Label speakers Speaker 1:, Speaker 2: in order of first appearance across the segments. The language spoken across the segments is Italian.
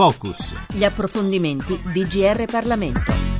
Speaker 1: Focus.
Speaker 2: Gli approfondimenti di GR Parlamento.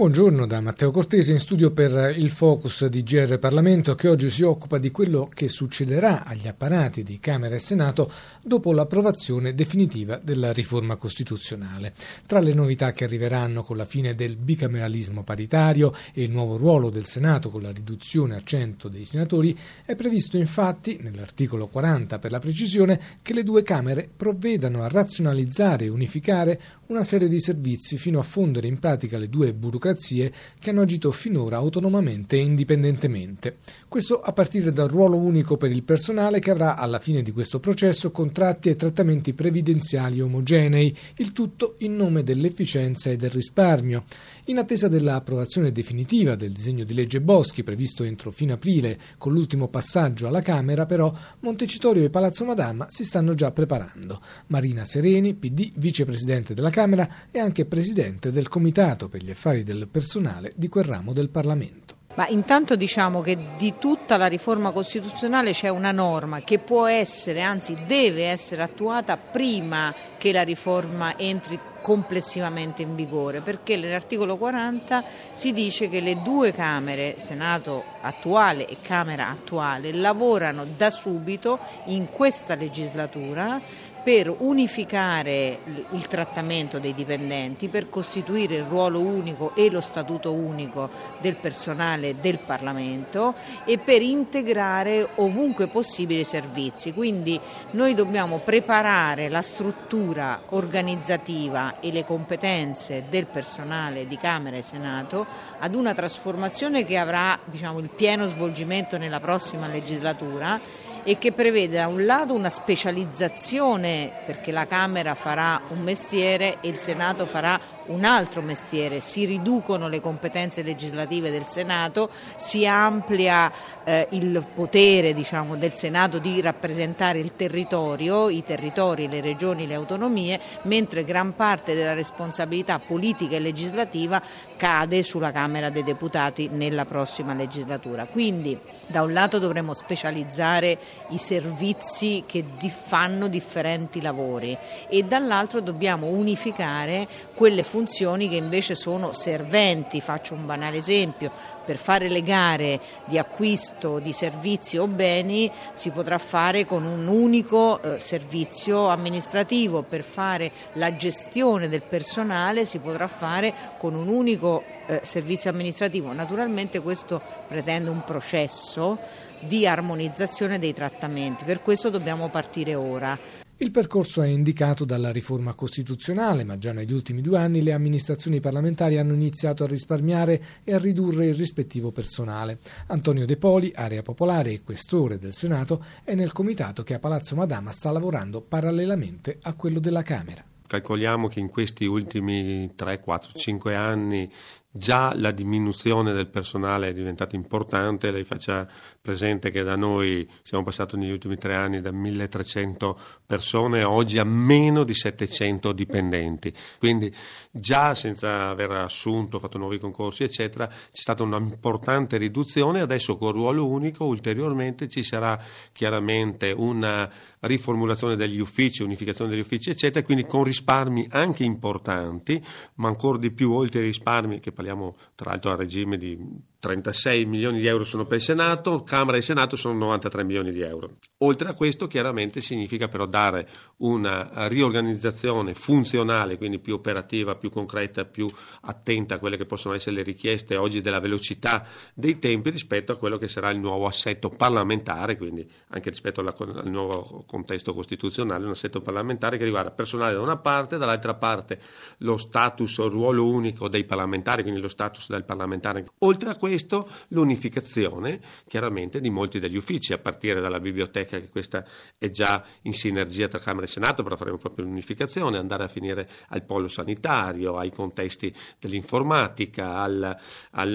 Speaker 3: Buongiorno da Matteo Cortese in studio per il Focus di GR Parlamento che oggi si occupa di quello che succederà agli apparati di Camera e Senato dopo l'approvazione definitiva della riforma costituzionale. Tra le novità che arriveranno con la fine del bicameralismo paritario e il nuovo ruolo del Senato con la riduzione a 100 dei senatori è previsto infatti, nell'articolo 40 per la precisione, che le due Camere provvedano a razionalizzare e unificare una serie di servizi fino a fondere in pratica le due burocrazie democrazie che hanno agito finora autonomamente e indipendentemente. Questo a partire dal ruolo unico per il personale che avrà alla fine di questo processo contratti e trattamenti previdenziali omogenei, il tutto in nome dell'efficienza e del risparmio. In attesa dell'approvazione definitiva del disegno di legge Boschi previsto entro fine aprile con l'ultimo passaggio alla Camera, però Montecitorio e Palazzo Madama si stanno già preparando. Marina Sereni, PD, vicepresidente della Camera e anche presidente del Comitato per gli affari del personale di quel ramo del Parlamento.
Speaker 4: Ma intanto diciamo che di tutta la riforma costituzionale c'è una norma che può essere, anzi deve essere attuata prima che la riforma entri complessivamente in vigore, perché nell'articolo 40 si dice che le due Camere, Senato attuale e Camera attuale, lavorano da subito in questa legislatura per unificare il trattamento dei dipendenti, per costituire il ruolo unico e lo statuto unico del personale del Parlamento e per integrare ovunque possibile i servizi. Quindi noi dobbiamo preparare la struttura organizzativa e le competenze del personale di Camera e Senato ad una trasformazione che avrà diciamo, il pieno svolgimento nella prossima legislatura e che prevede da un lato una specializzazione perché la Camera farà un mestiere e il Senato farà un altro mestiere, si riducono le competenze legislative del Senato, si amplia eh, il potere diciamo, del Senato di rappresentare il territorio, i territori, le regioni, le autonomie, mentre gran parte della responsabilità politica e legislativa cade sulla Camera dei Deputati nella prossima legislatura. Quindi da un lato dovremo specializzare i servizi che fanno differenti lavori e dall'altro dobbiamo unificare quelle funzioni che invece sono serventi. Faccio un banale esempio, per fare le gare di acquisto di servizi o beni si potrà fare con un unico eh, servizio amministrativo, per fare la gestione del personale si potrà fare con un unico eh, servizio amministrativo. Naturalmente questo pretende un processo di armonizzazione dei trattamenti, per questo dobbiamo partire ora.
Speaker 3: Il percorso è indicato dalla riforma costituzionale, ma già negli ultimi due anni le amministrazioni parlamentari hanno iniziato a risparmiare e a ridurre il rispettivo personale. Antonio De Poli, area popolare e questore del Senato, è nel comitato che a Palazzo Madama sta lavorando parallelamente a quello della Camera.
Speaker 5: Calcoliamo che in questi ultimi 3, 4, 5 anni Già la diminuzione del personale è diventata importante, lei faccia presente che da noi siamo passati negli ultimi tre anni da 1300 persone oggi a meno di 700 dipendenti, quindi già senza aver assunto, fatto nuovi concorsi eccetera c'è stata un'importante riduzione, adesso con ruolo unico ulteriormente ci sarà chiaramente una riformulazione degli uffici, unificazione degli uffici eccetera, quindi con risparmi anche importanti, ma ancora di più oltre ai risparmi che parliamo tra l'altro a regime di 36 milioni di euro sono per il Senato, Camera e Senato sono 93 milioni di euro. Oltre a questo chiaramente significa però dare una riorganizzazione funzionale, quindi più operativa, più concreta, più attenta a quelle che possono essere le richieste oggi della velocità dei tempi rispetto a quello che sarà il nuovo assetto parlamentare, quindi anche rispetto alla, al nuovo contesto costituzionale, un assetto parlamentare che riguarda personale da una parte, dall'altra parte lo status o ruolo unico dei parlamentari, quindi lo status del parlamentare. Oltre a questo questo l'unificazione chiaramente di molti degli uffici, a partire dalla biblioteca, che questa è già in sinergia tra Camera e Senato, però faremo proprio l'unificazione, andare a finire al polo sanitario, ai contesti dell'informatica, al, al,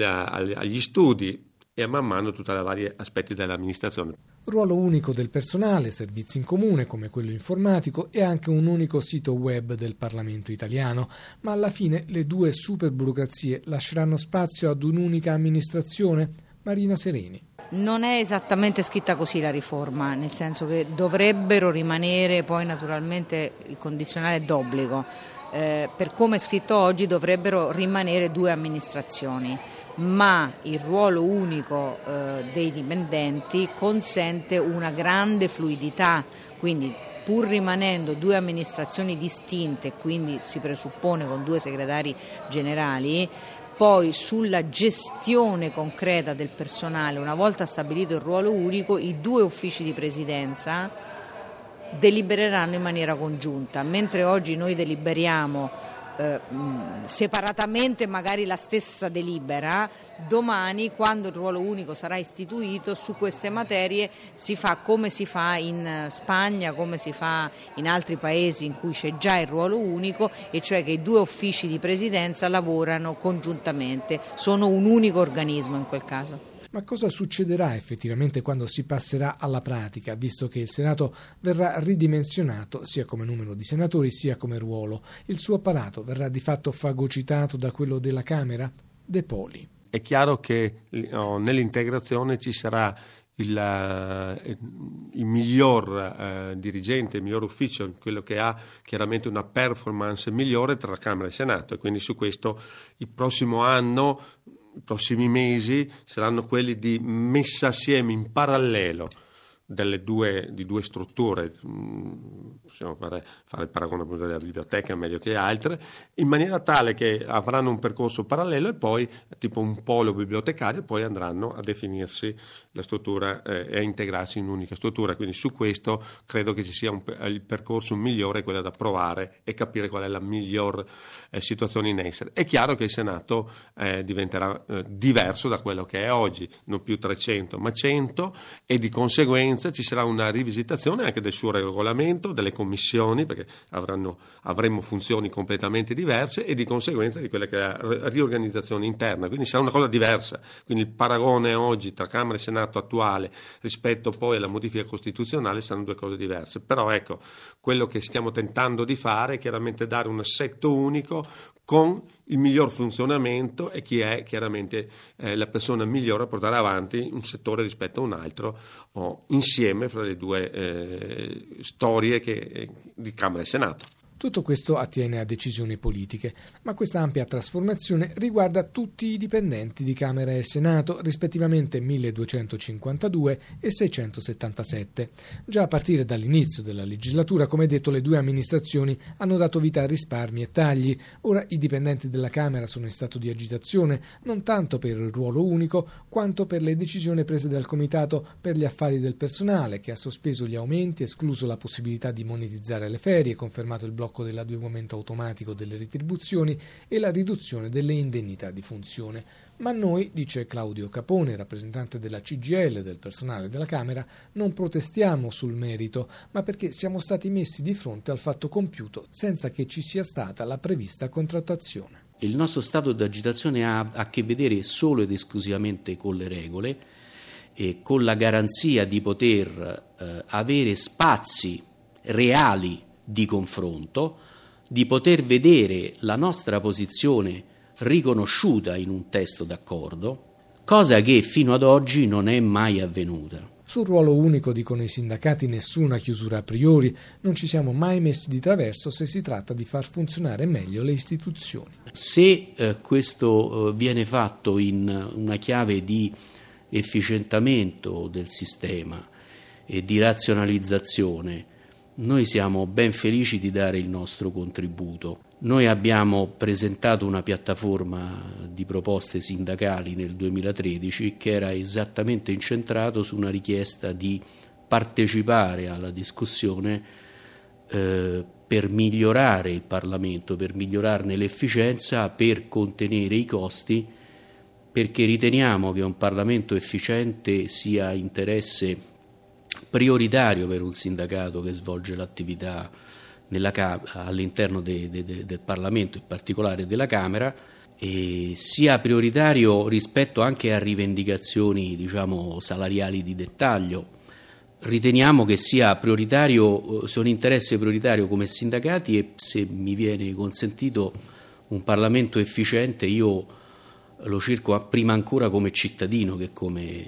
Speaker 5: agli studi e a man mano tutti i vari aspetti dell'amministrazione.
Speaker 3: Ruolo unico del personale, servizi in comune come quello informatico e anche un unico sito web del Parlamento italiano, ma alla fine le due super burocrazie lasceranno spazio ad un'unica amministrazione? Marina Sereni.
Speaker 4: Non è esattamente scritta così la riforma, nel senso che dovrebbero rimanere poi naturalmente il condizionale d'obbligo. Eh, per come è scritto oggi dovrebbero rimanere due amministrazioni, ma il ruolo unico eh, dei dipendenti consente una grande fluidità, quindi pur rimanendo due amministrazioni distinte, quindi si presuppone con due segretari generali, poi sulla gestione concreta del personale, una volta stabilito il ruolo unico, i due uffici di presidenza delibereranno in maniera congiunta, mentre oggi noi deliberiamo eh, separatamente magari la stessa delibera, domani quando il ruolo unico sarà istituito su queste materie si fa come si fa in Spagna, come si fa in altri paesi in cui c'è già il ruolo unico e cioè che i due uffici di presidenza lavorano congiuntamente, sono un unico organismo in quel caso.
Speaker 3: Ma cosa succederà effettivamente quando si passerà alla pratica, visto che il Senato verrà ridimensionato sia come numero di senatori sia come ruolo? Il suo apparato verrà di fatto fagocitato da quello della Camera? De Poli.
Speaker 5: È chiaro che oh, nell'integrazione ci sarà il, eh, il miglior eh, dirigente, il miglior ufficio, quello che ha chiaramente una performance migliore tra Camera e Senato e quindi su questo il prossimo anno prossimi mesi saranno quelli di messa assieme in parallelo due, di due strutture, mm, possiamo fare, fare il paragone della biblioteca meglio che altre, in maniera tale che avranno un percorso parallelo e poi tipo un polo bibliotecario poi andranno a definirsi la struttura eh, e a integrarsi in un'unica struttura. Quindi su questo credo che ci sia un, il percorso migliore, quello da provare e capire qual è la miglior eh, situazione in essere. È chiaro che il Senato eh, diventerà eh, diverso da quello che è oggi, non più 300 ma 100 e di conseguenza conseguenza ci sarà una rivisitazione anche del suo regolamento, delle commissioni, perché avranno, avremo funzioni completamente diverse e di conseguenza di quella che è la riorganizzazione interna. Quindi sarà una cosa diversa. Quindi il paragone oggi tra Camera e Senato attuale rispetto poi alla modifica costituzionale saranno due cose diverse. Però ecco, quello che stiamo tentando di fare è chiaramente dare un assetto unico con il miglior funzionamento e chi è chiaramente eh, la persona migliore a portare avanti un settore rispetto a un altro o insieme fra le due eh, storie che, eh, di Camera e Senato.
Speaker 3: Tutto questo attiene a decisioni politiche, ma questa ampia trasformazione riguarda tutti i dipendenti di Camera e Senato, rispettivamente 1252 e 677. Già a partire dall'inizio della legislatura, come detto, le due amministrazioni hanno dato vita a risparmi e tagli. Ora i dipendenti della Camera sono in stato di agitazione, non tanto per il ruolo unico, quanto per le decisioni prese dal Comitato per gli affari del personale, che ha sospeso gli aumenti, escluso la possibilità di monetizzare le ferie, confermato il blocco blocco dell'adeguamento automatico delle retribuzioni e la riduzione delle indennità di funzione. Ma noi, dice Claudio Capone, rappresentante della CGL del personale della Camera, non protestiamo sul merito, ma perché siamo stati messi di fronte al fatto compiuto senza che ci sia stata la prevista contrattazione.
Speaker 1: Il nostro stato di agitazione ha a che vedere solo ed esclusivamente con le regole e con la garanzia di poter eh, avere spazi reali di confronto, di poter vedere la nostra posizione riconosciuta in un testo d'accordo, cosa che fino ad oggi non è mai avvenuta.
Speaker 3: Sul ruolo unico, dicono i sindacati, nessuna chiusura a priori, non ci siamo mai messi di traverso se si tratta di far funzionare meglio le istituzioni.
Speaker 1: Se eh, questo eh, viene fatto in una chiave di efficientamento del sistema e di razionalizzazione, noi siamo ben felici di dare il nostro contributo. Noi abbiamo presentato una piattaforma di proposte sindacali nel 2013 che era esattamente incentrato su una richiesta di partecipare alla discussione eh, per migliorare il Parlamento, per migliorarne l'efficienza, per contenere i costi, perché riteniamo che un Parlamento efficiente sia interesse prioritario per un sindacato che svolge l'attività all'interno de, de, de, del Parlamento, in particolare della Camera, sia prioritario rispetto anche a rivendicazioni diciamo, salariali di dettaglio. Riteniamo che sia sia un interesse prioritario come sindacati e se mi viene consentito un Parlamento efficiente io lo circo prima ancora come cittadino che come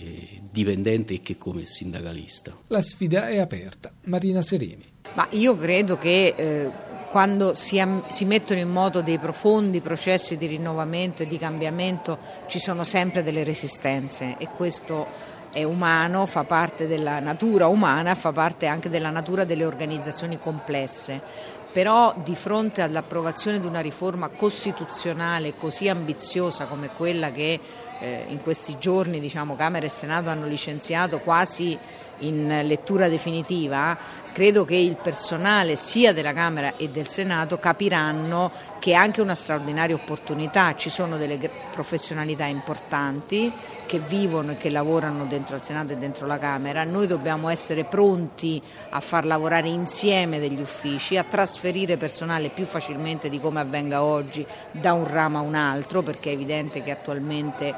Speaker 1: dipendente e che come sindacalista.
Speaker 3: La sfida è aperta. Marina Sereni.
Speaker 4: Ma io credo che eh, quando si, si, mettono in moto dei profondi processi di rinnovamento e di cambiamento ci sono sempre delle resistenze e questo è umano, fa parte della natura umana, fa parte anche della natura delle organizzazioni complesse. Però di fronte all'approvazione di una riforma costituzionale così ambiziosa come quella che eh, in questi giorni diciamo, Camera e Senato hanno licenziato quasi in lettura definitiva, credo che il personale sia della Camera e del Senato capiranno che è anche una straordinaria opportunità, ci sono delle professionalità importanti che vivono e che lavorano dentro il Senato e dentro la Camera, noi dobbiamo essere pronti a far lavorare insieme degli uffici, a trasferire personale più facilmente di come avvenga oggi da un ramo a un altro, perché è evidente che attualmente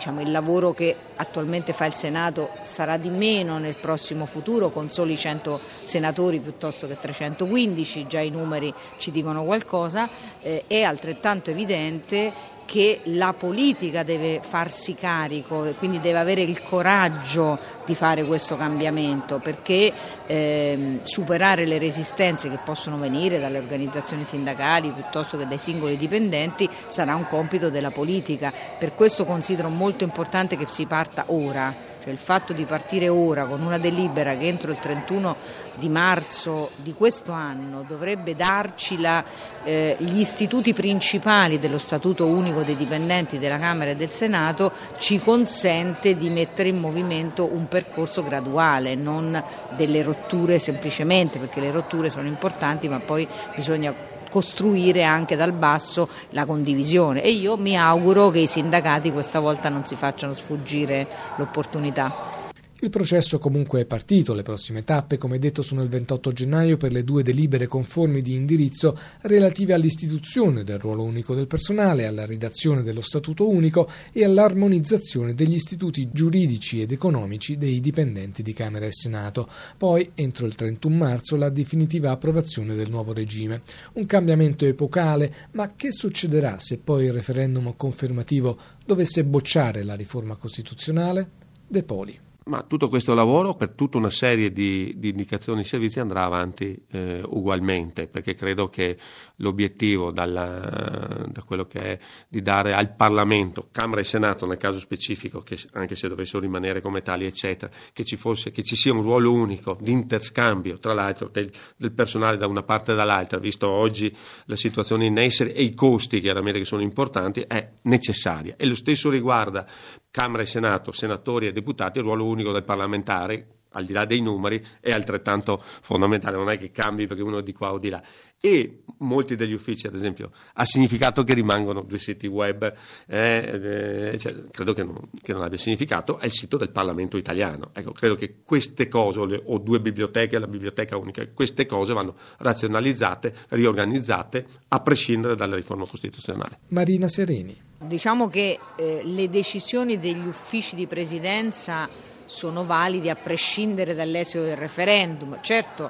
Speaker 4: diciamo, il lavoro che attualmente fa il Senato sarà di meno nel prossimo futuro con soli 100 senatori piuttosto che 315, già i numeri ci dicono qualcosa, eh, è altrettanto evidente che la politica deve farsi carico, quindi deve avere il coraggio di fare questo cambiamento perché eh, superare le resistenze che possono venire dalle organizzazioni sindacali piuttosto che dai singoli dipendenti sarà un compito della politica. Per questo considero molto importante che si parta ora cioè il fatto di partire ora con una delibera che entro il 31 di marzo di questo anno dovrebbe darci la, eh, gli istituti principali dello Statuto Unico dei Dipendenti della Camera e del Senato ci consente di mettere in movimento un percorso graduale, non delle rotture semplicemente, perché le rotture sono importanti ma poi bisogna costruire anche dal basso la condivisione e io mi auguro che i sindacati questa volta non si facciano sfuggire l'opportunità.
Speaker 3: Il processo comunque è partito, le prossime tappe, come detto, sono il 28 gennaio per le due delibere conformi di indirizzo relative all'istituzione del ruolo unico del personale, alla redazione dello statuto unico e all'armonizzazione degli istituti giuridici ed economici dei dipendenti di Camera e Senato. Poi, entro il 31 marzo, la definitiva approvazione del nuovo regime. Un cambiamento epocale, ma che succederà se poi il referendum confermativo dovesse bocciare la riforma costituzionale? De Poli.
Speaker 5: Ma tutto questo lavoro per tutta una serie di, di indicazioni di servizi andrà avanti eh, ugualmente, perché credo che l'obiettivo dalla, da quello che è di dare al Parlamento, Camera e Senato nel caso specifico, che anche se dovessero rimanere come tali, eccetera, che ci, fosse, che ci sia un ruolo unico di interscambio, tra l'altro, del, del, personale da una parte e dall'altra, visto oggi la situazione in essere e i costi chiaramente che sono importanti, è necessaria. E lo stesso riguarda Camera e Senato, senatori e deputati, il ruolo unico del parlamentare, al di là dei numeri, è altrettanto fondamentale, non è che cambi perché uno è di qua o di là. E molti degli uffici, ad esempio, ha significato che rimangono due siti web, eh, cioè, credo che non, che non, abbia significato, è il sito del Parlamento italiano. Ecco, credo che queste cose, o due biblioteche, la biblioteca unica, queste cose vanno razionalizzate, riorganizzate, a prescindere dalla riforma costituzionale.
Speaker 3: Marina Sereni.
Speaker 4: Diciamo che eh, le decisioni degli uffici di presidenza sono validi a prescindere dall'esito del referendum. Certo,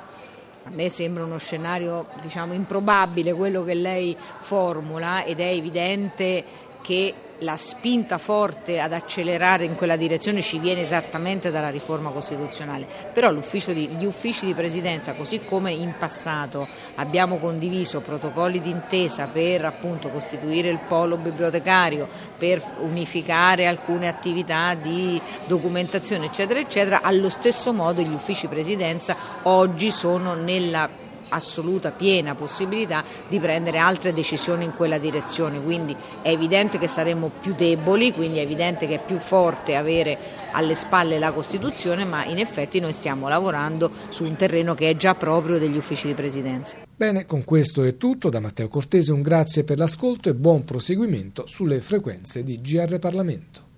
Speaker 4: a me sembra uno scenario diciamo, improbabile quello che lei formula ed è evidente che la spinta forte ad accelerare in quella direzione ci viene esattamente dalla riforma costituzionale, però di, gli uffici di presidenza, così come in passato abbiamo condiviso protocolli d'intesa per appunto costituire il polo bibliotecario, per unificare alcune attività di documentazione, eccetera, eccetera, allo stesso modo gli uffici presidenza oggi sono nella assoluta, piena possibilità di prendere altre decisioni in quella direzione, quindi è evidente che saremmo più deboli, quindi è evidente che è più forte avere alle spalle la Costituzione, ma in effetti noi stiamo lavorando su un terreno che è già proprio degli uffici di presidenza.
Speaker 3: Bene, con questo è tutto. Da Matteo Cortese un grazie per l'ascolto e buon proseguimento sulle frequenze di GR Parlamento.